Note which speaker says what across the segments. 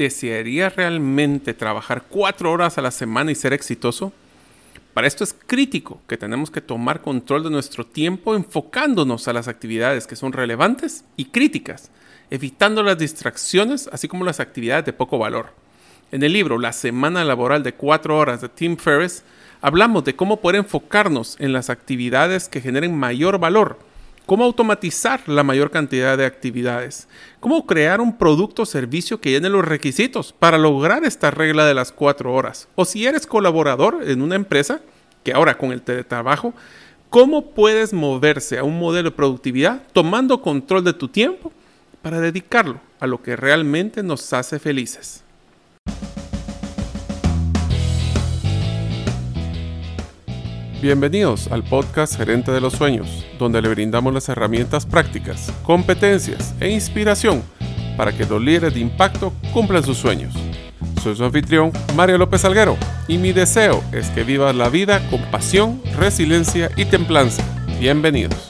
Speaker 1: ¿Desearía realmente trabajar cuatro horas a la semana y ser exitoso? Para esto es crítico que tenemos que tomar control de nuestro tiempo enfocándonos a las actividades que son relevantes y críticas, evitando las distracciones así como las actividades de poco valor. En el libro La semana laboral de cuatro horas de Tim Ferriss, hablamos de cómo poder enfocarnos en las actividades que generen mayor valor cómo automatizar la mayor cantidad de actividades, cómo crear un producto o servicio que llene los requisitos para lograr esta regla de las cuatro horas. O si eres colaborador en una empresa, que ahora con el teletrabajo, cómo puedes moverse a un modelo de productividad tomando control de tu tiempo para dedicarlo a lo que realmente nos hace felices. Bienvenidos al podcast Gerente de los Sueños, donde le brindamos las herramientas prácticas, competencias e inspiración para que los líderes de impacto cumplan sus sueños. Soy su anfitrión, Mario López Alguero, y mi deseo es que vivas la vida con pasión, resiliencia y templanza. Bienvenidos.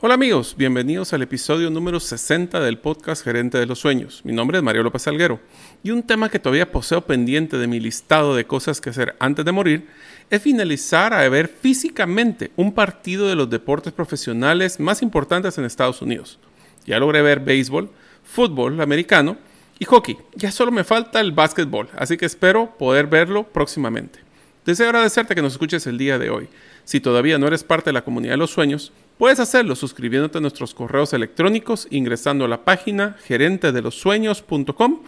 Speaker 1: Hola amigos, bienvenidos al episodio número 60 del podcast Gerente de los Sueños. Mi nombre es Mario López Salguero y un tema que todavía poseo pendiente de mi listado de cosas que hacer antes de morir es finalizar a ver físicamente un partido de los deportes profesionales más importantes en Estados Unidos. Ya logré ver béisbol, fútbol americano y hockey. Ya solo me falta el básquetbol, así que espero poder verlo próximamente. Deseo agradecerte que nos escuches el día de hoy. Si todavía no eres parte de la comunidad de los sueños, Puedes hacerlo suscribiéndote a nuestros correos electrónicos, ingresando a la página gerentedelosueños.com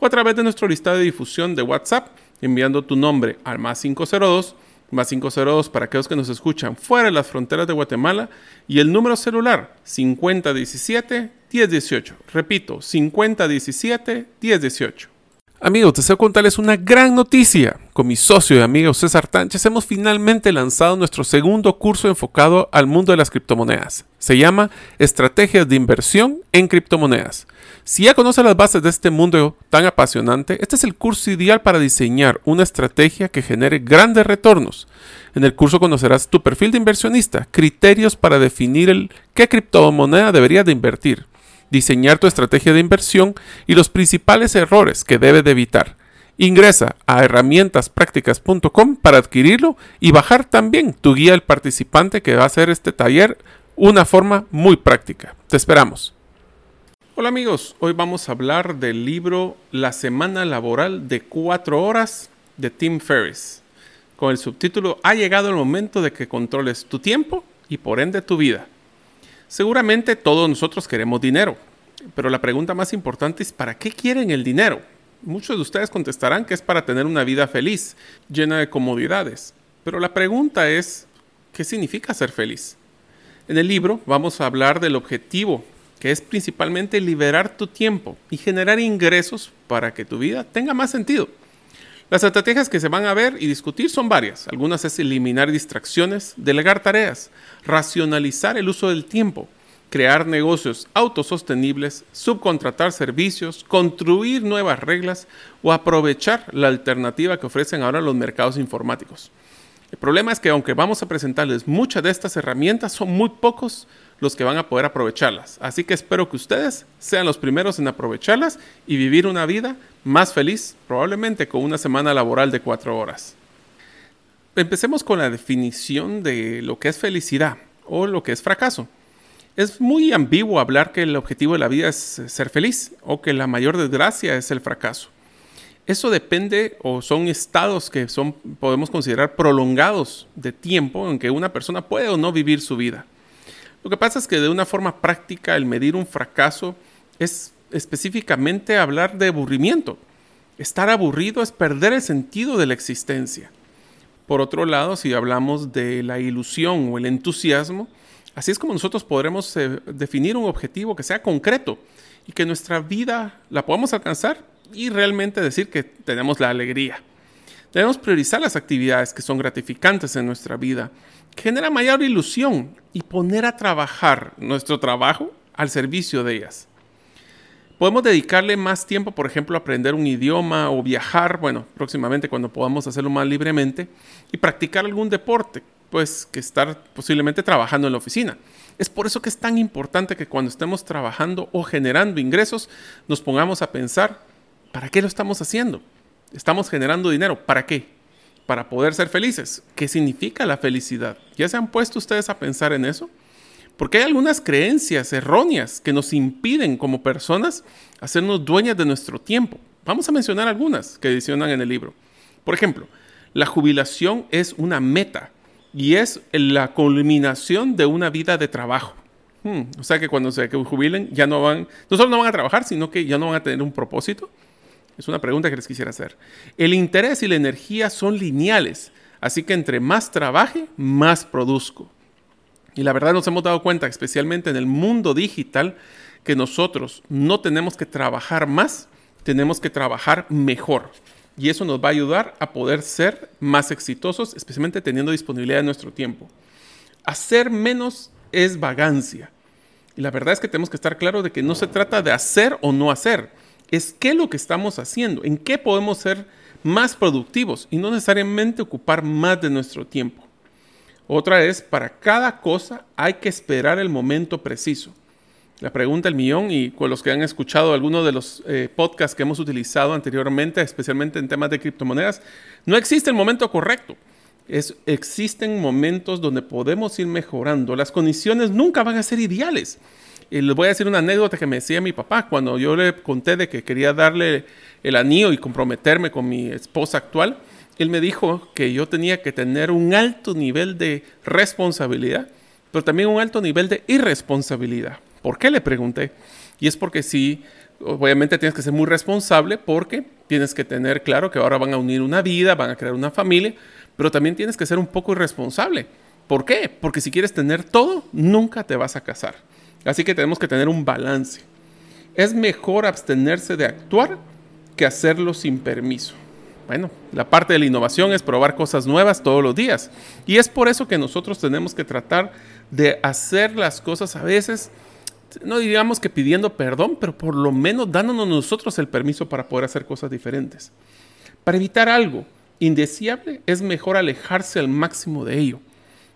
Speaker 1: o a través de nuestro listado de difusión de WhatsApp, enviando tu nombre al más 502, más 502 para aquellos que nos escuchan fuera de las fronteras de Guatemala y el número celular 5017 1018. Repito, 5017 1018. Amigos, deseo contarles una gran noticia. Con mi socio y amigo César Tánchez hemos finalmente lanzado nuestro segundo curso enfocado al mundo de las criptomonedas. Se llama Estrategias de Inversión en Criptomonedas. Si ya conoces las bases de este mundo tan apasionante, este es el curso ideal para diseñar una estrategia que genere grandes retornos. En el curso conocerás tu perfil de inversionista, criterios para definir el qué criptomoneda deberías de invertir diseñar tu estrategia de inversión y los principales errores que debes de evitar. Ingresa a herramientasprácticas.com para adquirirlo y bajar también tu guía del participante que va a hacer este taller una forma muy práctica. Te esperamos. Hola amigos, hoy vamos a hablar del libro La semana laboral de 4 horas de Tim Ferriss, con el subtítulo Ha llegado el momento de que controles tu tiempo y por ende tu vida. Seguramente todos nosotros queremos dinero, pero la pregunta más importante es ¿para qué quieren el dinero? Muchos de ustedes contestarán que es para tener una vida feliz, llena de comodidades. Pero la pregunta es, ¿qué significa ser feliz? En el libro vamos a hablar del objetivo, que es principalmente liberar tu tiempo y generar ingresos para que tu vida tenga más sentido. Las estrategias que se van a ver y discutir son varias. Algunas es eliminar distracciones, delegar tareas, racionalizar el uso del tiempo, crear negocios autosostenibles, subcontratar servicios, construir nuevas reglas o aprovechar la alternativa que ofrecen ahora los mercados informáticos. El problema es que aunque vamos a presentarles muchas de estas herramientas, son muy pocos los que van a poder aprovecharlas. Así que espero que ustedes sean los primeros en aprovecharlas y vivir una vida más feliz, probablemente con una semana laboral de cuatro horas. Empecemos con la definición de lo que es felicidad o lo que es fracaso. Es muy ambiguo hablar que el objetivo de la vida es ser feliz o que la mayor desgracia es el fracaso. Eso depende o son estados que son, podemos considerar prolongados de tiempo en que una persona puede o no vivir su vida. Lo que pasa es que de una forma práctica el medir un fracaso es específicamente hablar de aburrimiento. Estar aburrido es perder el sentido de la existencia. Por otro lado, si hablamos de la ilusión o el entusiasmo, así es como nosotros podremos eh, definir un objetivo que sea concreto y que nuestra vida la podamos alcanzar y realmente decir que tenemos la alegría. Debemos priorizar las actividades que son gratificantes en nuestra vida, que generan mayor ilusión y poner a trabajar nuestro trabajo al servicio de ellas. Podemos dedicarle más tiempo, por ejemplo, a aprender un idioma o viajar, bueno, próximamente cuando podamos hacerlo más libremente, y practicar algún deporte, pues que estar posiblemente trabajando en la oficina. Es por eso que es tan importante que cuando estemos trabajando o generando ingresos nos pongamos a pensar, ¿para qué lo estamos haciendo? Estamos generando dinero, ¿para qué? Para poder ser felices. ¿Qué significa la felicidad? ¿Ya se han puesto ustedes a pensar en eso? Porque hay algunas creencias erróneas que nos impiden como personas hacernos dueñas de nuestro tiempo. Vamos a mencionar algunas que adicionan en el libro. Por ejemplo, la jubilación es una meta y es la culminación de una vida de trabajo. Hmm, o sea que cuando se jubilen ya no van, no solo no van a trabajar, sino que ya no van a tener un propósito. Es una pregunta que les quisiera hacer. El interés y la energía son lineales, así que entre más trabaje, más produzco. Y la verdad nos hemos dado cuenta, especialmente en el mundo digital, que nosotros no tenemos que trabajar más, tenemos que trabajar mejor. Y eso nos va a ayudar a poder ser más exitosos, especialmente teniendo disponibilidad de nuestro tiempo. Hacer menos es vagancia. Y la verdad es que tenemos que estar claros de que no se trata de hacer o no hacer, es qué es lo que estamos haciendo, en qué podemos ser más productivos y no necesariamente ocupar más de nuestro tiempo. Otra es, para cada cosa hay que esperar el momento preciso. La pregunta del millón y con los que han escuchado algunos de los eh, podcasts que hemos utilizado anteriormente, especialmente en temas de criptomonedas, no existe el momento correcto. Es, existen momentos donde podemos ir mejorando. Las condiciones nunca van a ser ideales. Y les voy a decir una anécdota que me decía mi papá cuando yo le conté de que quería darle el anillo y comprometerme con mi esposa actual él me dijo que yo tenía que tener un alto nivel de responsabilidad, pero también un alto nivel de irresponsabilidad. ¿Por qué le pregunté? Y es porque sí, obviamente tienes que ser muy responsable porque tienes que tener claro que ahora van a unir una vida, van a crear una familia, pero también tienes que ser un poco irresponsable. ¿Por qué? Porque si quieres tener todo, nunca te vas a casar. Así que tenemos que tener un balance. Es mejor abstenerse de actuar que hacerlo sin permiso. Bueno, la parte de la innovación es probar cosas nuevas todos los días. Y es por eso que nosotros tenemos que tratar de hacer las cosas a veces, no digamos que pidiendo perdón, pero por lo menos dándonos nosotros el permiso para poder hacer cosas diferentes. Para evitar algo indeseable es mejor alejarse al máximo de ello.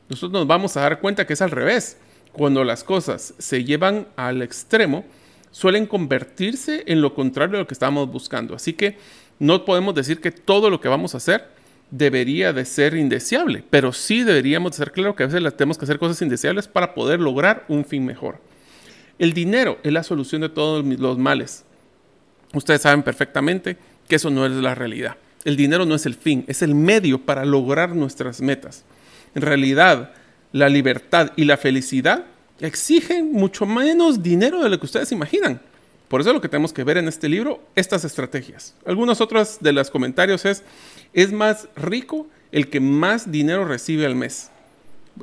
Speaker 1: Nosotros nos vamos a dar cuenta que es al revés. Cuando las cosas se llevan al extremo, suelen convertirse en lo contrario de lo que estábamos buscando. Así que no podemos decir que todo lo que vamos a hacer debería de ser indeseable, pero sí deberíamos de ser claro que a veces tenemos que hacer cosas indeseables para poder lograr un fin mejor. El dinero es la solución de todos los males. Ustedes saben perfectamente que eso no es la realidad. El dinero no es el fin, es el medio para lograr nuestras metas. En realidad, la libertad y la felicidad exigen mucho menos dinero de lo que ustedes imaginan. Por eso lo que tenemos que ver en este libro, estas estrategias. Algunos otros de los comentarios es, es más rico el que más dinero recibe al mes.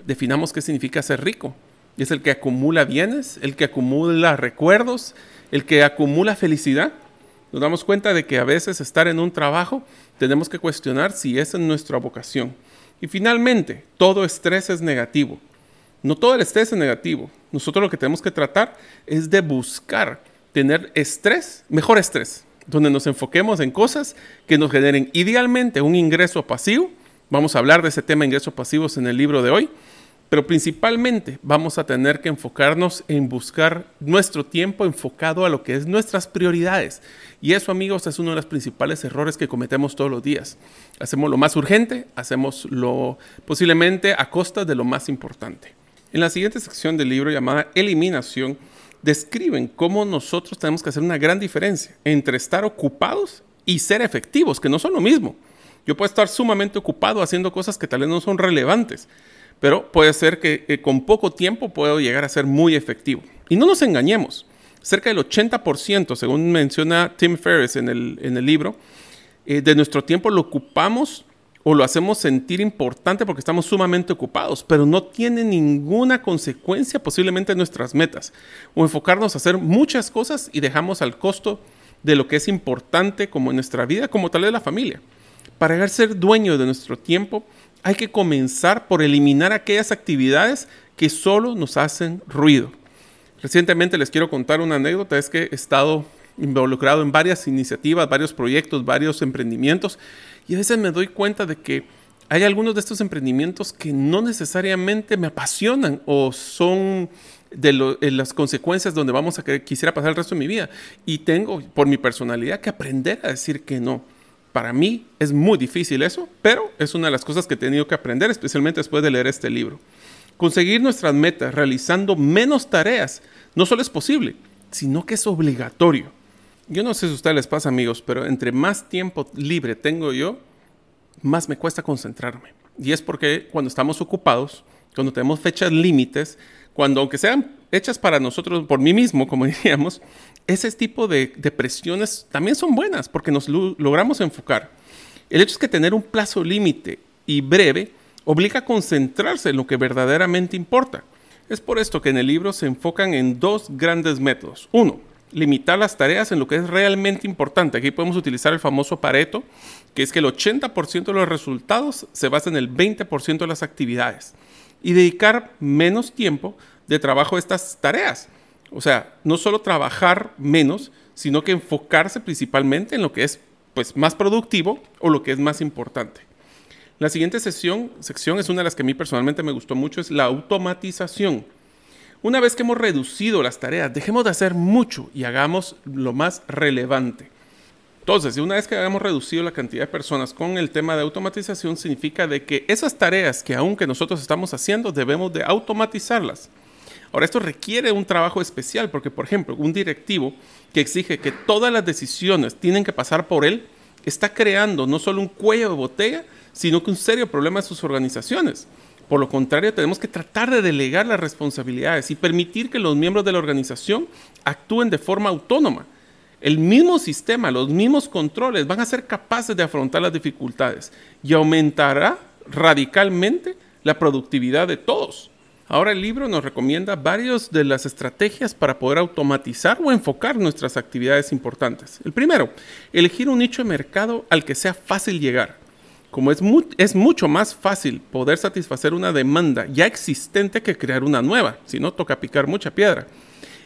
Speaker 1: Definamos qué significa ser rico. Es el que acumula bienes, el que acumula recuerdos, el que acumula felicidad. Nos damos cuenta de que a veces estar en un trabajo tenemos que cuestionar si es en nuestra vocación. Y finalmente, todo estrés es negativo. No todo el estrés es negativo. Nosotros lo que tenemos que tratar es de buscar tener estrés, mejor estrés, donde nos enfoquemos en cosas que nos generen idealmente un ingreso pasivo. Vamos a hablar de ese tema ingresos pasivos en el libro de hoy, pero principalmente vamos a tener que enfocarnos en buscar nuestro tiempo enfocado a lo que es nuestras prioridades. Y eso, amigos, es uno de los principales errores que cometemos todos los días. Hacemos lo más urgente, hacemos lo posiblemente a costa de lo más importante. En la siguiente sección del libro llamada Eliminación, describen cómo nosotros tenemos que hacer una gran diferencia entre estar ocupados y ser efectivos, que no son lo mismo. Yo puedo estar sumamente ocupado haciendo cosas que tal vez no son relevantes, pero puede ser que eh, con poco tiempo puedo llegar a ser muy efectivo. Y no nos engañemos, cerca del 80%, según menciona Tim Ferriss en el, en el libro, eh, de nuestro tiempo lo ocupamos o lo hacemos sentir importante porque estamos sumamente ocupados, pero no tiene ninguna consecuencia posiblemente en nuestras metas. O enfocarnos a hacer muchas cosas y dejamos al costo de lo que es importante como en nuestra vida, como tal vez la familia. Para llegar a ser dueño de nuestro tiempo, hay que comenzar por eliminar aquellas actividades que solo nos hacen ruido. Recientemente les quiero contar una anécdota, es que he estado involucrado en varias iniciativas, varios proyectos, varios emprendimientos y a veces me doy cuenta de que hay algunos de estos emprendimientos que no necesariamente me apasionan o son de las consecuencias donde vamos a que quisiera pasar el resto de mi vida. Y tengo, por mi personalidad, que aprender a decir que no. Para mí es muy difícil eso, pero es una de las cosas que he tenido que aprender, especialmente después de leer este libro. Conseguir nuestras metas realizando menos tareas no solo es posible, sino que es obligatorio. Yo no sé si a ustedes les pasa, amigos, pero entre más tiempo libre tengo yo, más me cuesta concentrarme. Y es porque cuando estamos ocupados, cuando tenemos fechas límites, cuando aunque sean hechas para nosotros, por mí mismo, como diríamos, ese tipo de, presiones también son buenas porque nos logramos enfocar. El hecho es que tener un plazo límite y breve obliga a concentrarse en lo que verdaderamente importa. Es por esto que en el libro se enfocan en dos grandes métodos. Uno, limitar las tareas en lo que es realmente importante. Aquí podemos utilizar el famoso Pareto, que es que el 80% de los resultados se basa en el 20% de las actividades y dedicar menos tiempo de trabajo a estas tareas. O sea, no solo trabajar menos, sino que enfocarse principalmente en lo que es pues, más productivo o lo que es más importante. La siguiente sección, sección es una de las que a mí personalmente me gustó mucho, es la automatización. Una vez que hemos reducido las tareas, dejemos de hacer mucho y hagamos lo más relevante. Entonces, una vez que hayamos reducido la cantidad de personas con el tema de automatización, significa de que esas tareas que aunque nosotros estamos haciendo, debemos de automatizarlas. Ahora, esto requiere un trabajo especial porque, por ejemplo, un directivo que exige que todas las decisiones tienen que pasar por él, está creando no solo un cuello de botella, sino que un serio problema en sus organizaciones. Por lo contrario, tenemos que tratar de delegar las responsabilidades y permitir que los miembros de la organización actúen de forma autónoma. El mismo sistema, los mismos controles van a ser capaces de afrontar las dificultades y aumentará radicalmente la productividad de todos. Ahora el libro nos recomienda varias de las estrategias para poder automatizar o enfocar nuestras actividades importantes. El primero, elegir un nicho de mercado al que sea fácil llegar como es, es mucho más fácil poder satisfacer una demanda ya existente que crear una nueva, si no toca picar mucha piedra.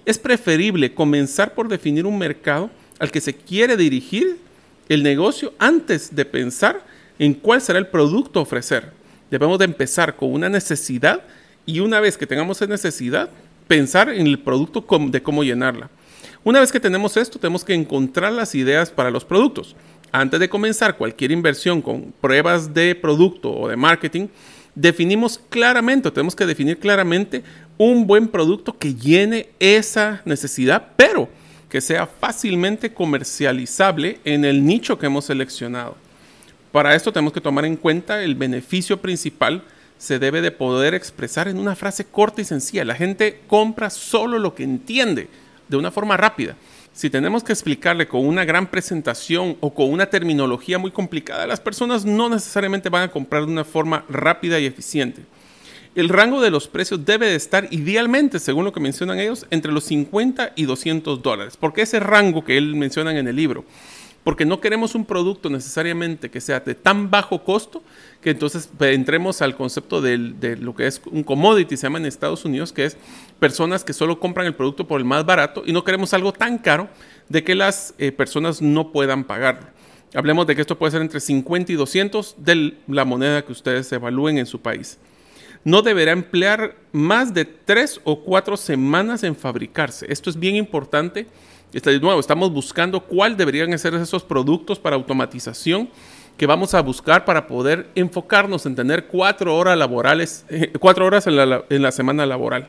Speaker 1: Es preferible comenzar por definir un mercado al que se quiere dirigir el negocio antes de pensar en cuál será el producto a ofrecer. Debemos de empezar con una necesidad y una vez que tengamos esa necesidad, pensar en el producto de cómo llenarla. Una vez que tenemos esto, tenemos que encontrar las ideas para los productos antes de comenzar cualquier inversión con pruebas de producto o de marketing, definimos claramente, tenemos que definir claramente un buen producto que llene esa necesidad, pero que sea fácilmente comercializable en el nicho que hemos seleccionado. Para esto tenemos que tomar en cuenta el beneficio principal se debe de poder expresar en una frase corta y sencilla. La gente compra solo lo que entiende de una forma rápida si tenemos que explicarle con una gran presentación o con una terminología muy complicada, las personas no necesariamente van a comprar de una forma rápida y eficiente. El rango de los precios debe de estar idealmente, según lo que mencionan ellos, entre los 50 y 200 dólares. porque ese rango que él mencionan en el libro? Porque no queremos un producto necesariamente que sea de tan bajo costo que entonces pues, entremos al concepto de, lo que es un commodity, se llama en Estados Unidos, que es personas que solo compran el producto por el más barato y no queremos algo tan caro de que las eh, personas no puedan pagarlo. Hablemos de que esto puede ser entre 50 y 200 de la moneda que ustedes evalúen en su país. No deberá emplear más de tres o cuatro semanas en fabricarse. Esto es bien importante de nuevo, estamos buscando cuál deberían ser esos productos para automatización que vamos a buscar para poder enfocarnos en tener cuatro horas laborales, eh, cuatro horas en la, en la, semana laboral.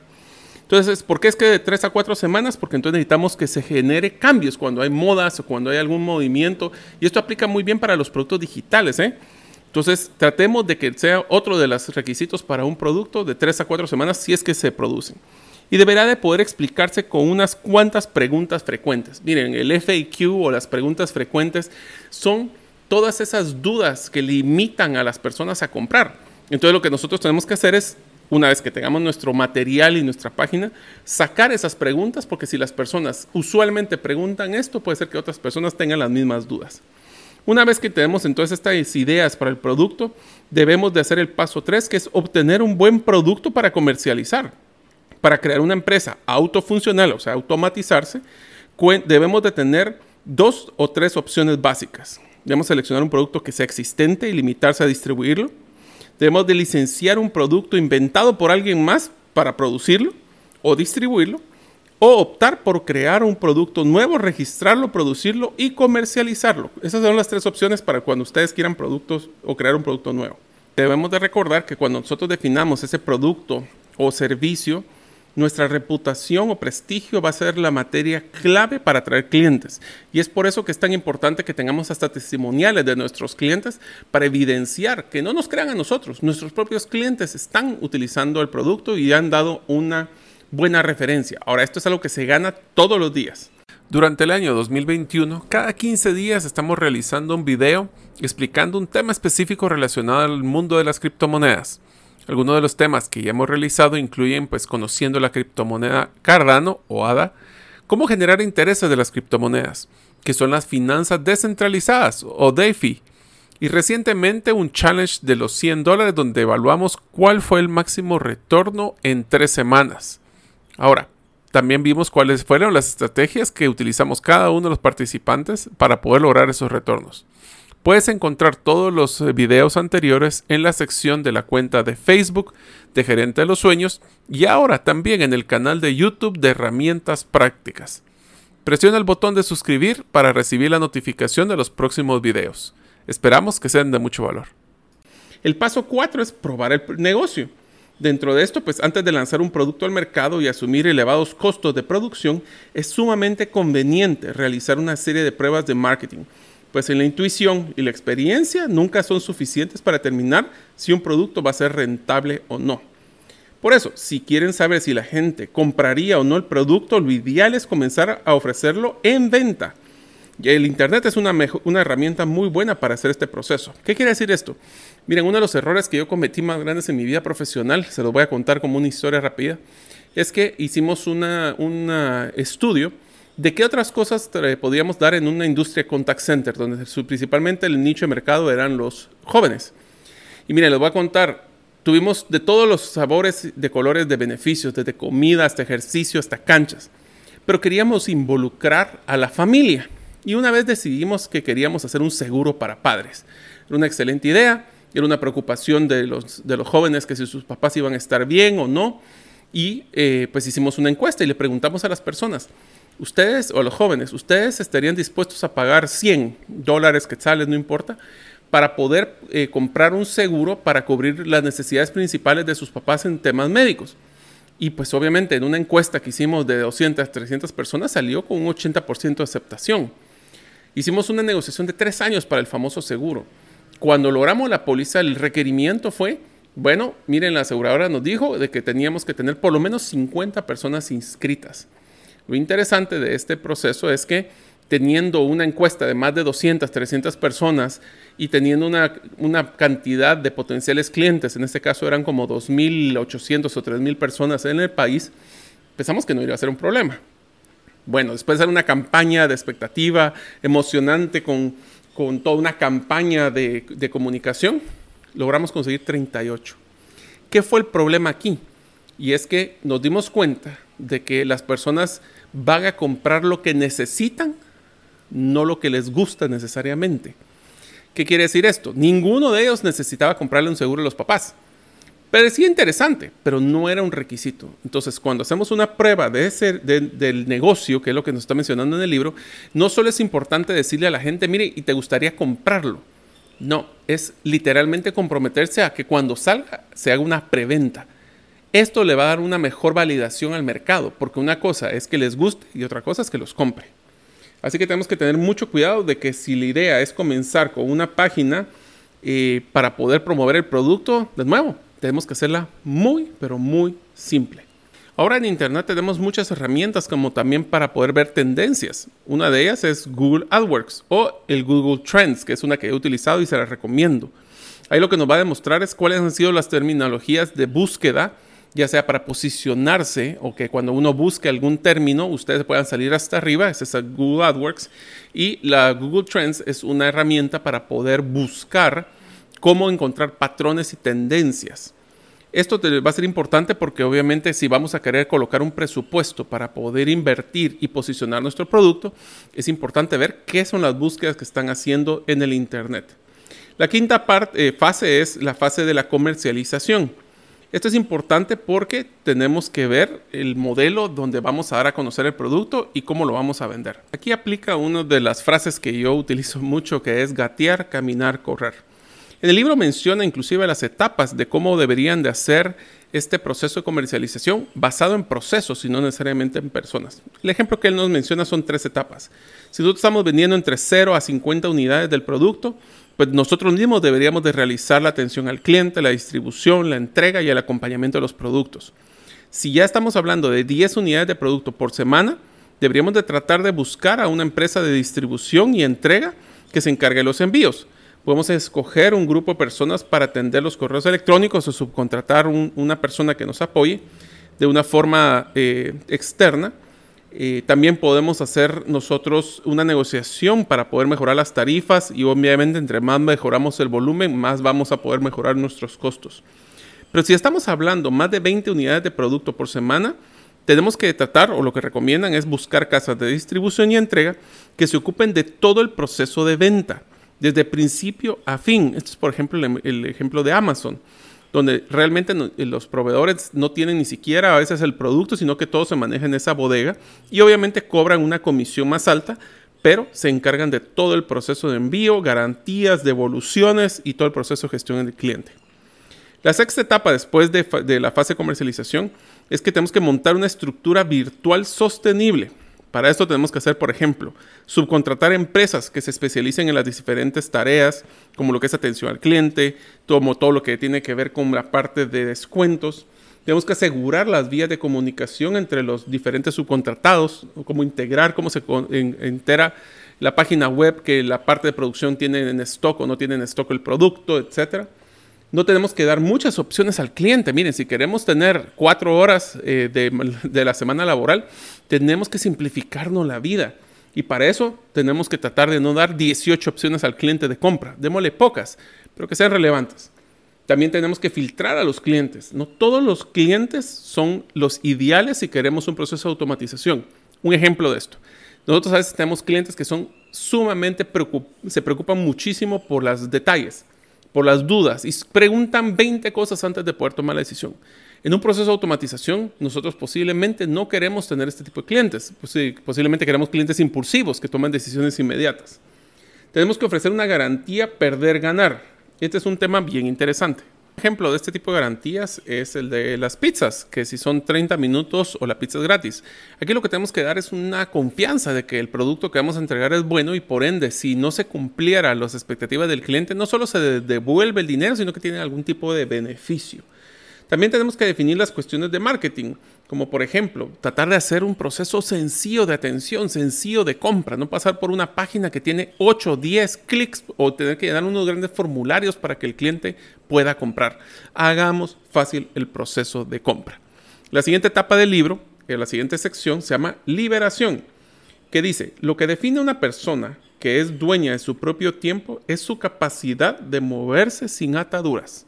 Speaker 1: Entonces, ¿por qué es que de tres a cuatro semanas? Porque entonces necesitamos que se genere cambios cuando hay modas o cuando hay algún movimiento. Y esto aplica muy bien para los productos digitales. ¿eh? Entonces, tratemos de que sea otro de los requisitos para un producto de tres a cuatro semanas si es que se producen y deberá de poder explicarse con unas cuantas preguntas frecuentes. Miren, el FAQ o las preguntas frecuentes son todas esas dudas que limitan a las personas a comprar. Entonces lo que nosotros tenemos que hacer es, una vez que tengamos nuestro material y nuestra página, sacar esas preguntas, porque si las personas usualmente preguntan esto, puede ser que otras personas tengan las mismas dudas. Una vez que tenemos entonces estas ideas para el producto, debemos de hacer el paso 3, que es obtener un buen producto para comercializar para crear una empresa autofuncional, o sea, automatizarse, debemos de tener dos o tres opciones básicas. Debemos seleccionar un producto que sea existente y limitarse a distribuirlo. Debemos de licenciar un producto inventado por alguien más para producirlo o distribuirlo, o optar por crear un producto nuevo, registrarlo, producirlo y comercializarlo. Esas son las tres opciones para cuando ustedes quieran productos o crear un producto nuevo. Debemos de recordar que cuando nosotros definamos ese producto o servicio, nuestra reputación o prestigio va a ser la materia clave para atraer clientes. Y es por eso que es tan importante que tengamos hasta testimoniales de nuestros clientes para evidenciar que no nos crean a nosotros. Nuestros propios clientes están utilizando el producto y han dado una buena referencia. Ahora, esto es algo que se gana todos los días. Durante el año 2021, cada 15 días estamos realizando un video explicando un tema específico relacionado al mundo de las criptomonedas. Algunos de los temas que ya hemos realizado incluyen pues conociendo la criptomoneda Cardano o ADA, cómo generar intereses de las criptomonedas, que son las finanzas descentralizadas o DeFi, y recientemente un challenge de los 100 dólares donde evaluamos cuál fue el máximo retorno en tres semanas. Ahora, también vimos cuáles fueron las estrategias que utilizamos cada uno de los participantes para poder lograr esos retornos. Puedes encontrar todos los eh, videos anteriores en la sección de la cuenta de Facebook de Gerente de los Sueños y ahora también en el canal de YouTube de Herramientas Prácticas. Presiona el botón de suscribir para recibir la notificación de los próximos videos. Esperamos que sean de mucho valor. El paso 4 es probar el negocio. Dentro de esto, pues antes de lanzar un producto al mercado y asumir elevados costos de producción, es sumamente conveniente realizar una serie de pruebas de marketing pues en la intuición y la experiencia nunca son suficientes para determinar si un producto va a ser rentable o no. Por eso, si quieren saber si la gente compraría o no el producto, lo ideal es comenzar a ofrecerlo en venta. El Internet es una, una herramienta muy buena para hacer este proceso. ¿Qué quiere decir esto? Miren, uno de los errores que yo cometí más grandes en mi vida profesional, se los voy a contar como una historia rápida, es que hicimos un estudio ¿De qué otras cosas podríamos dar en una industria contact center, donde principalmente el nicho de mercado eran los jóvenes? Y miren, les voy a contar, tuvimos de todos los sabores, de colores, de beneficios, desde comida hasta ejercicio, hasta canchas, pero queríamos involucrar a la familia. Y una vez decidimos que queríamos hacer un seguro para padres. Era una excelente idea, era una preocupación de los, de los jóvenes que si sus papás iban a estar bien o no. Y eh, pues hicimos una encuesta y le preguntamos a las personas, ustedes o los jóvenes, ustedes estarían dispuestos a pagar 100 dólares, quetzales, no importa, para poder eh, comprar un seguro para cubrir las necesidades principales de sus papás en temas médicos. Y pues obviamente en una encuesta que hicimos de 200, 300 personas salió con un 80% de aceptación. Hicimos una negociación de tres años para el famoso seguro. Cuando logramos la póliza, el requerimiento fue, bueno, miren, la aseguradora nos dijo de que teníamos que tener por lo menos 50 personas inscritas. Lo interesante de este proceso es que teniendo una encuesta de más de 200, 300 personas y teniendo una, cantidad de potenciales clientes, en este caso eran como 2.800 o 3.000 personas en el país, pensamos que no iba a ser un problema. Bueno, después de hacer una campaña de expectativa emocionante con, toda una campaña de, de comunicación, logramos conseguir 38. ¿Qué fue el problema aquí? Y es que nos dimos cuenta de que las personas van a comprar lo que necesitan, no lo que les gusta necesariamente. ¿Qué quiere decir esto? Ninguno de ellos necesitaba comprarle un seguro a los papás. Parecía interesante, pero no era un requisito. Entonces, cuando hacemos una prueba de ese, del negocio, que es lo que nos está mencionando en el libro, no solo es importante decirle a la gente, mire, y te gustaría comprarlo. No, es literalmente comprometerse a que cuando salga se haga una preventa esto le va a dar una mejor validación al mercado, porque una cosa es que les guste y otra cosa es que los compre. Así que tenemos que tener mucho cuidado de que si la idea es comenzar con una página eh, para poder promover el producto, de nuevo, tenemos que hacerla muy, pero muy simple. Ahora en Internet tenemos muchas herramientas como también para poder ver tendencias. Una de ellas es Google AdWords o el Google Trends, que es una que he utilizado y se la recomiendo. Ahí lo que nos va a demostrar es cuáles han sido las terminologías de búsqueda ya sea para posicionarse o que cuando uno busque algún término, ustedes puedan salir hasta arriba, es esa Google AdWords, y la Google Trends es una herramienta para poder buscar cómo encontrar patrones y tendencias. Esto va a ser importante porque obviamente si vamos a querer colocar un presupuesto para poder invertir y posicionar nuestro producto, es importante ver qué son las búsquedas que están haciendo en el Internet. La quinta parte, eh, fase es la fase de la comercialización. Esto es importante porque tenemos que ver el modelo donde vamos a dar a conocer el producto y cómo lo vamos a vender. Aquí aplica una de las frases que yo utilizo mucho que es gatear, caminar, correr. En el libro menciona inclusive las etapas de cómo deberían de hacer este proceso de comercialización basado en procesos y no necesariamente en personas. El ejemplo que él nos menciona son tres etapas. Si nosotros estamos vendiendo entre 0 a 50 unidades del producto, pues nosotros mismos deberíamos de realizar la atención al cliente, la distribución, la entrega y el acompañamiento de los productos. Si ya estamos hablando de 10 unidades de producto por semana, deberíamos de tratar de buscar a una empresa de distribución y entrega que se encargue de los envíos podemos escoger un grupo de personas para atender los correos electrónicos o subcontratar una persona que nos apoye de una forma eh, externa. También podemos hacer nosotros una negociación para poder mejorar las tarifas y obviamente entre más mejoramos el volumen, más vamos a poder mejorar nuestros costos. Pero si estamos hablando más de 20 unidades de producto por semana, tenemos que tratar, o lo que recomiendan es buscar casas de distribución y entrega que se ocupen de todo el proceso de venta desde principio a fin. Este es, por ejemplo, el, ejemplo de Amazon, donde realmente los proveedores no tienen ni siquiera a veces el producto, sino que todo se maneja en esa bodega y obviamente cobran una comisión más alta, pero se encargan de todo el proceso de envío, garantías, devoluciones y todo el proceso de gestión del cliente. La sexta etapa después de, de la fase de comercialización es que tenemos que montar una estructura virtual sostenible para esto tenemos que hacer, por ejemplo, subcontratar empresas que se especialicen en las diferentes tareas, como lo que es atención al cliente, como todo lo que tiene que ver con la parte de descuentos. Tenemos que asegurar las vías de comunicación entre los diferentes subcontratados, cómo integrar, cómo se entera la página web que la parte de producción tiene en stock o no tiene en stock el producto, etcétera no tenemos que dar muchas opciones al cliente. Miren, si queremos tener cuatro horas eh, de, la semana laboral, tenemos que simplificarnos la vida. Y para eso tenemos que tratar de no dar 18 opciones al cliente de compra. Démosle pocas, pero que sean relevantes. También tenemos que filtrar a los clientes. No todos los clientes son los ideales si queremos un proceso de automatización. Un ejemplo de esto. Nosotros a veces tenemos clientes que son sumamente se preocupan muchísimo por los detalles por las dudas y preguntan 20 cosas antes de poder tomar la decisión. En un proceso de automatización, nosotros posiblemente no queremos tener este tipo de clientes. Pues posiblemente queremos clientes impulsivos que toman decisiones inmediatas. Tenemos que ofrecer una garantía perder-ganar. Este es un tema bien interesante ejemplo de este tipo de garantías es el de las pizzas, que si son 30 minutos o la pizza es gratis. Aquí lo que tenemos que dar es una confianza de que el producto que vamos a entregar es bueno y por ende, si no se cumpliera las expectativas del cliente, no solo se devuelve el dinero, sino que tiene algún tipo de beneficio. También tenemos que definir las cuestiones de marketing, como por ejemplo, tratar de hacer un proceso sencillo de atención, sencillo de compra, no pasar por una página que tiene 8 o 10 clics o tener que llenar unos grandes formularios para que el cliente pueda comprar. Hagamos fácil el proceso de compra. La siguiente etapa del libro, en la siguiente sección, se llama liberación, que dice, lo que define a una persona que es dueña de su propio tiempo es su capacidad de moverse sin ataduras.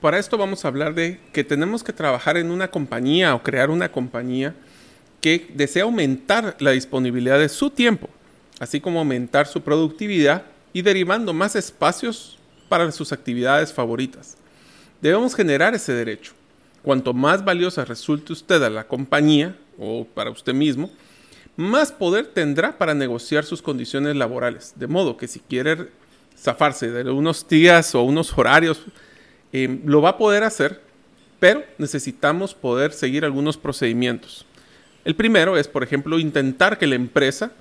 Speaker 1: Para esto vamos a hablar de que tenemos que trabajar en una compañía o crear una compañía que desea aumentar la disponibilidad de su tiempo, así como aumentar su productividad y derivando más espacios para sus actividades favoritas. Debemos generar ese derecho. Cuanto más valiosa resulte usted a la compañía o para usted mismo, más poder tendrá para negociar sus condiciones laborales. De modo que si quiere zafarse de unos días o unos horarios eh, lo va a poder hacer, pero necesitamos poder seguir algunos procedimientos. El primero es, por ejemplo, intentar que la empresa,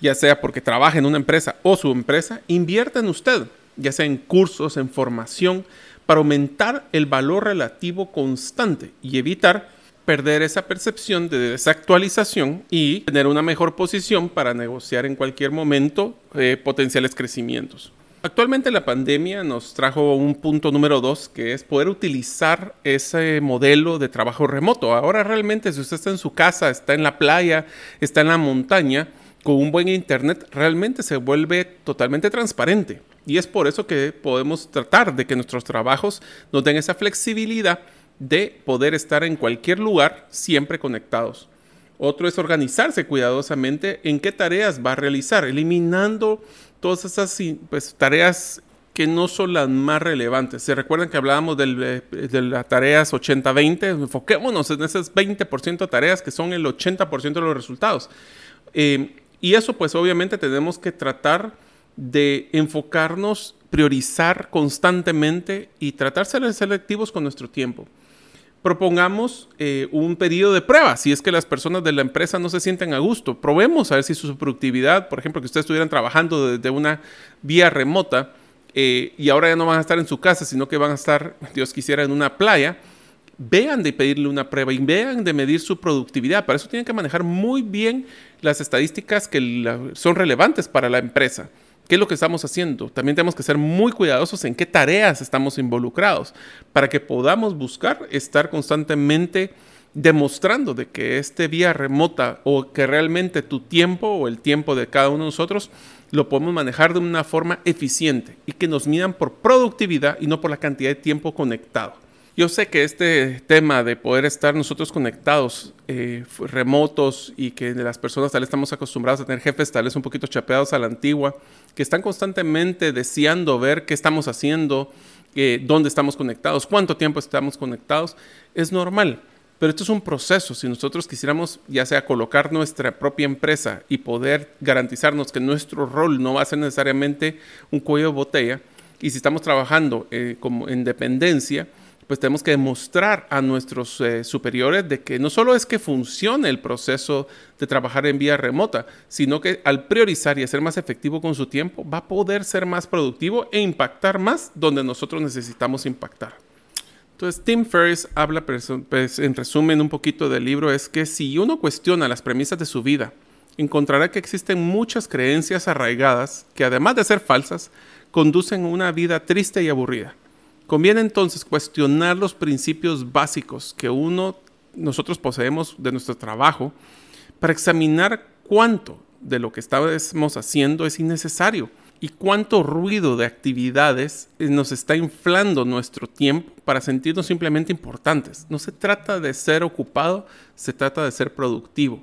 Speaker 1: ya sea porque trabaja en una empresa o su empresa, invierta en usted, ya sea en cursos, en formación, para aumentar el valor relativo constante y evitar perder esa percepción de desactualización y tener una mejor posición para negociar en cualquier momento eh, potenciales crecimientos. Actualmente la pandemia nos trajo un punto número dos, que es poder utilizar ese modelo de trabajo remoto. Ahora realmente si usted está en su casa, está en la playa, está en la montaña, con un buen internet, realmente se vuelve totalmente transparente. Y es por eso que podemos tratar de que nuestros trabajos nos den esa flexibilidad de poder estar en cualquier lugar siempre conectados. Otro es organizarse cuidadosamente en qué tareas va a realizar, eliminando todas esas pues, tareas que no son las más relevantes. ¿Se recuerdan que hablábamos de las tareas 80-20? Enfoquémonos en esas 20% de tareas que son el 80% de los resultados. Eh, y eso pues obviamente tenemos que tratar de enfocarnos, priorizar constantemente y tratar de ser selectivos con nuestro tiempo. Propongamos eh, un periodo de prueba, si es que las personas de la empresa no se sienten a gusto. Probemos a ver si su productividad, por ejemplo, que ustedes estuvieran trabajando desde una vía remota eh, y ahora ya no van a estar en su casa, sino que van a estar, Dios quisiera, en una playa vean de pedirle una prueba y vean de medir su productividad. Para eso tienen que manejar muy bien las estadísticas que son relevantes para la empresa. ¿Qué es lo que estamos haciendo? También tenemos que ser muy cuidadosos en qué tareas estamos involucrados para que podamos buscar estar constantemente demostrando de que este vía remota o que realmente tu tiempo o el tiempo de cada uno de nosotros lo podemos manejar de una forma eficiente y que nos midan por productividad y no por la cantidad de tiempo conectado. Yo sé que este tema de poder estar nosotros conectados, eh, remotos y que las personas tal vez estamos acostumbrados a tener jefes tal vez un poquito chapeados a la antigua, que están constantemente deseando ver qué estamos haciendo, eh, dónde estamos conectados, cuánto tiempo estamos conectados, es normal. Pero esto es un proceso. Si nosotros quisiéramos, ya sea colocar nuestra propia empresa y poder garantizarnos que nuestro rol no va a ser necesariamente un cuello de botella, y si estamos trabajando eh, como en dependencia, pues tenemos que demostrar a nuestros eh, superiores de que no solo es que funcione el proceso de trabajar en vía remota, sino que al priorizar y hacer más efectivo con su tiempo, va a poder ser más productivo e impactar más donde nosotros necesitamos impactar. Entonces, Tim Ferriss habla, pues, en resumen, un poquito del libro, es que si uno cuestiona las premisas de su vida, encontrará que existen muchas creencias arraigadas que, además de ser falsas, conducen a una vida triste y aburrida. Conviene entonces cuestionar los principios básicos que uno, nosotros poseemos de nuestro trabajo para examinar cuánto de lo que estamos haciendo es innecesario y cuánto ruido de actividades nos está inflando nuestro tiempo para sentirnos simplemente importantes. No se trata de ser ocupado, se trata de ser productivo.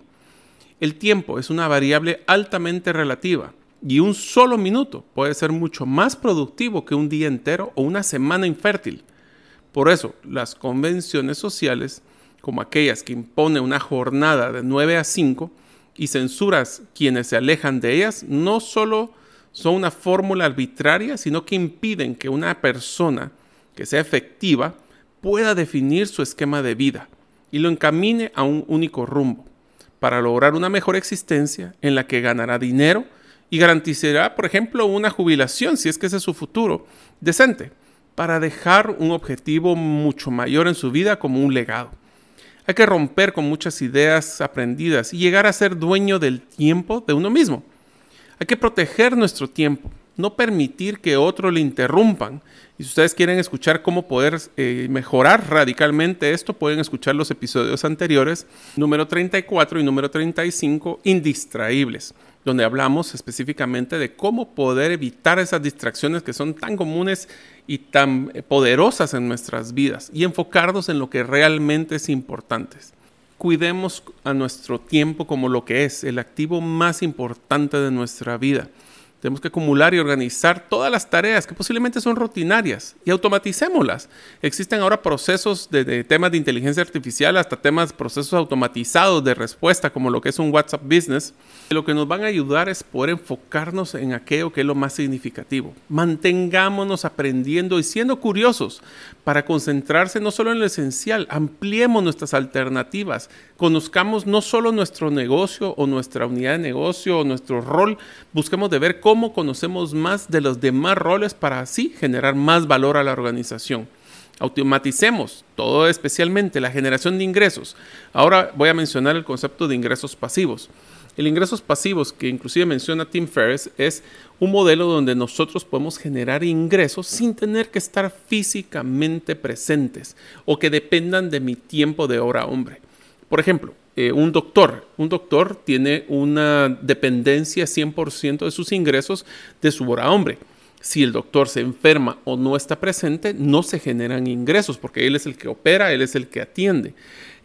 Speaker 1: El tiempo es una variable altamente relativa y un solo minuto puede ser mucho más productivo que un día entero o una semana infértil. Por eso, las convenciones sociales, como aquellas que imponen una jornada de 9 a 5 y censuras quienes se alejan de ellas, no solo son una fórmula arbitraria, sino que impiden que una persona que sea efectiva pueda definir su esquema de vida y lo encamine a un único rumbo, para lograr una mejor existencia en la que ganará dinero, y garantizará, por ejemplo, una jubilación, si es que ese es su futuro, decente, para dejar un objetivo mucho mayor en su vida como un legado. Hay que romper con muchas ideas aprendidas y llegar a ser dueño del tiempo de uno mismo. Hay que proteger nuestro tiempo, no permitir que otros le interrumpan. Y si ustedes quieren escuchar cómo poder eh, mejorar radicalmente esto, pueden escuchar los episodios anteriores, número 34 y número 35, indistraíbles donde hablamos específicamente de cómo poder evitar esas distracciones que son tan comunes y tan eh, poderosas en nuestras vidas y enfocarnos en lo que realmente es importante. Cuidemos a nuestro tiempo como lo que es el activo más importante de nuestra vida. Tenemos que acumular y organizar todas las tareas que posiblemente son rutinarias y automaticémoslas. Existen ahora procesos de, temas de inteligencia artificial hasta temas, procesos automatizados de respuesta como lo que es un WhatsApp Business. Lo que nos van a ayudar es poder enfocarnos en aquello que es lo más significativo. Mantengámonos aprendiendo y siendo curiosos para concentrarse no solo en lo esencial, ampliemos nuestras alternativas, conozcamos no solo nuestro negocio o nuestra unidad de negocio o nuestro rol, busquemos de ver cómo conocemos más de los demás roles para así generar más valor a la organización. Automaticemos todo, especialmente la generación de ingresos. Ahora voy a mencionar el concepto de ingresos pasivos. El ingresos pasivos que inclusive menciona Tim Ferriss es un modelo donde nosotros podemos generar ingresos sin tener que estar físicamente presentes o que dependan de mi tiempo de hora hombre. Por ejemplo, eh, un doctor. Un doctor tiene una dependencia 100% de sus ingresos de su hora hombre. Si el doctor se enferma o no está presente, no se generan ingresos porque él es el que opera, él es el que atiende.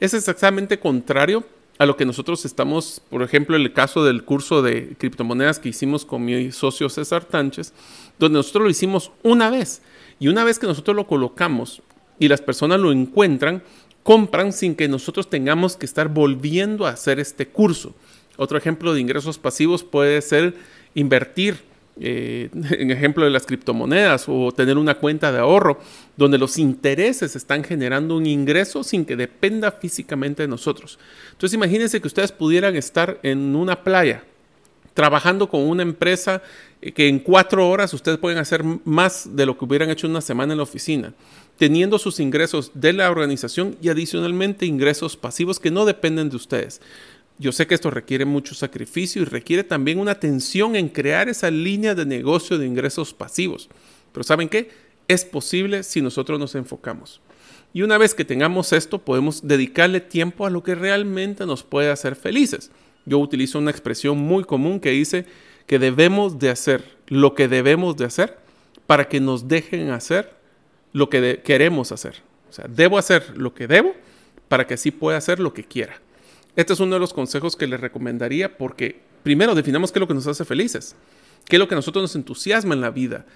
Speaker 1: Es exactamente contrario a lo que nosotros estamos, por ejemplo, en el caso del curso de criptomonedas que hicimos con mi socio César Tánchez, donde nosotros lo hicimos una vez. Y una vez que nosotros lo colocamos y las personas lo encuentran, compran sin que nosotros tengamos que estar volviendo a hacer este curso. Otro ejemplo de ingresos pasivos puede ser invertir eh, en ejemplo de las criptomonedas o tener una cuenta de ahorro donde los intereses están generando un ingreso sin que dependa físicamente de nosotros. Entonces imagínense que ustedes pudieran estar en una playa trabajando con una empresa eh, que en cuatro horas ustedes pueden hacer más de lo que hubieran hecho una semana en la oficina, teniendo sus ingresos de la organización y adicionalmente ingresos pasivos que no dependen de ustedes. Yo sé que esto requiere mucho sacrificio y requiere también una atención en crear esa línea de negocio de ingresos pasivos. Pero ¿saben qué? Es posible si nosotros nos enfocamos. Y una vez que tengamos esto, podemos dedicarle tiempo a lo que realmente nos puede hacer felices. Yo utilizo una expresión muy común que dice que debemos de hacer lo que debemos de hacer para que nos dejen hacer lo que queremos hacer. O sea, debo hacer lo que debo para que así pueda hacer lo que quiera. Este es uno de los consejos que les recomendaría porque primero definamos qué es lo que nos hace felices, qué es lo que a nosotros nos entusiasma en la vida.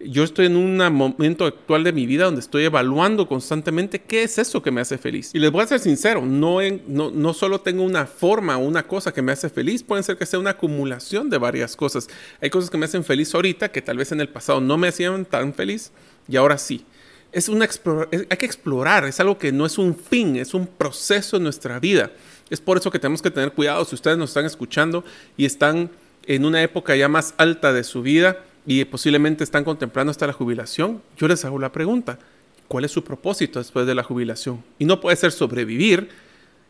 Speaker 1: Yo estoy en un momento actual de mi vida donde estoy evaluando constantemente qué es eso que me hace feliz. Y les voy a ser sincero, no, no, no solo tengo una forma o una cosa que me hace feliz, puede ser que sea una acumulación de varias cosas. Hay cosas que me hacen feliz ahorita que tal vez en el pasado no me hacían tan feliz y ahora sí. Es una hay que explorar, es algo que no es un fin, es un proceso en nuestra vida. Es por eso que tenemos que tener cuidado si ustedes nos están escuchando y están en una época ya más alta de su vida y posiblemente están contemplando hasta la jubilación. Yo les hago la pregunta, ¿cuál es su propósito después de la jubilación? Y no puede ser sobrevivir,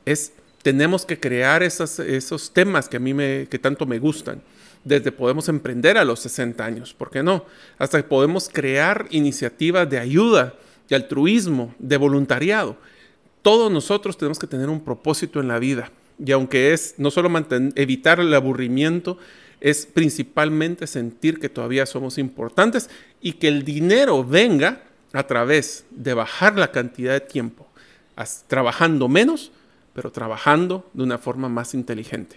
Speaker 1: es tenemos que crear esos, esos temas que a mí me, que tanto me gustan. Desde podemos emprender a los 60 años, ¿por qué no? Hasta que podemos crear iniciativas de ayuda, de altruismo, de voluntariado todos nosotros tenemos que tener un propósito en la vida. Y aunque es no solo evitar el aburrimiento, es principalmente sentir que todavía somos importantes y que el dinero venga a través de bajar la cantidad de tiempo, trabajando menos, pero trabajando de una forma más inteligente.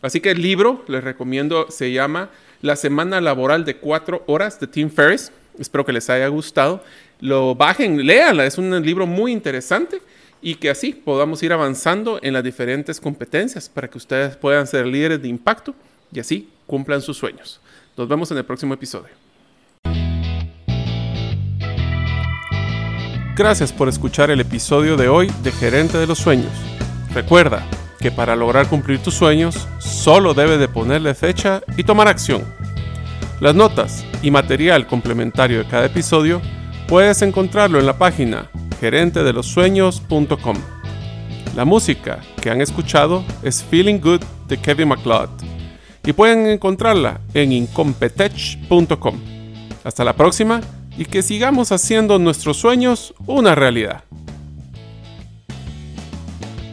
Speaker 1: Así que el libro, les recomiendo, se llama La Semana Laboral de Cuatro Horas de Tim Ferriss. Espero que les haya gustado. Lo bajen, léanla, es un libro muy interesante y que así podamos ir avanzando en las diferentes competencias para que ustedes puedan ser líderes de impacto y así cumplan sus sueños. Nos vemos en el próximo episodio. Gracias por escuchar el episodio de hoy de Gerente de los Sueños. Recuerda que para lograr cumplir tus sueños solo debes de ponerle fecha y tomar acción. Las notas y material complementario de cada episodio puedes encontrarlo en la página gerentedelosueños.com. La música que han escuchado es Feeling Good de Kevin MacLeod y pueden encontrarla en incompetech.com. Hasta la próxima y que sigamos haciendo nuestros sueños una realidad.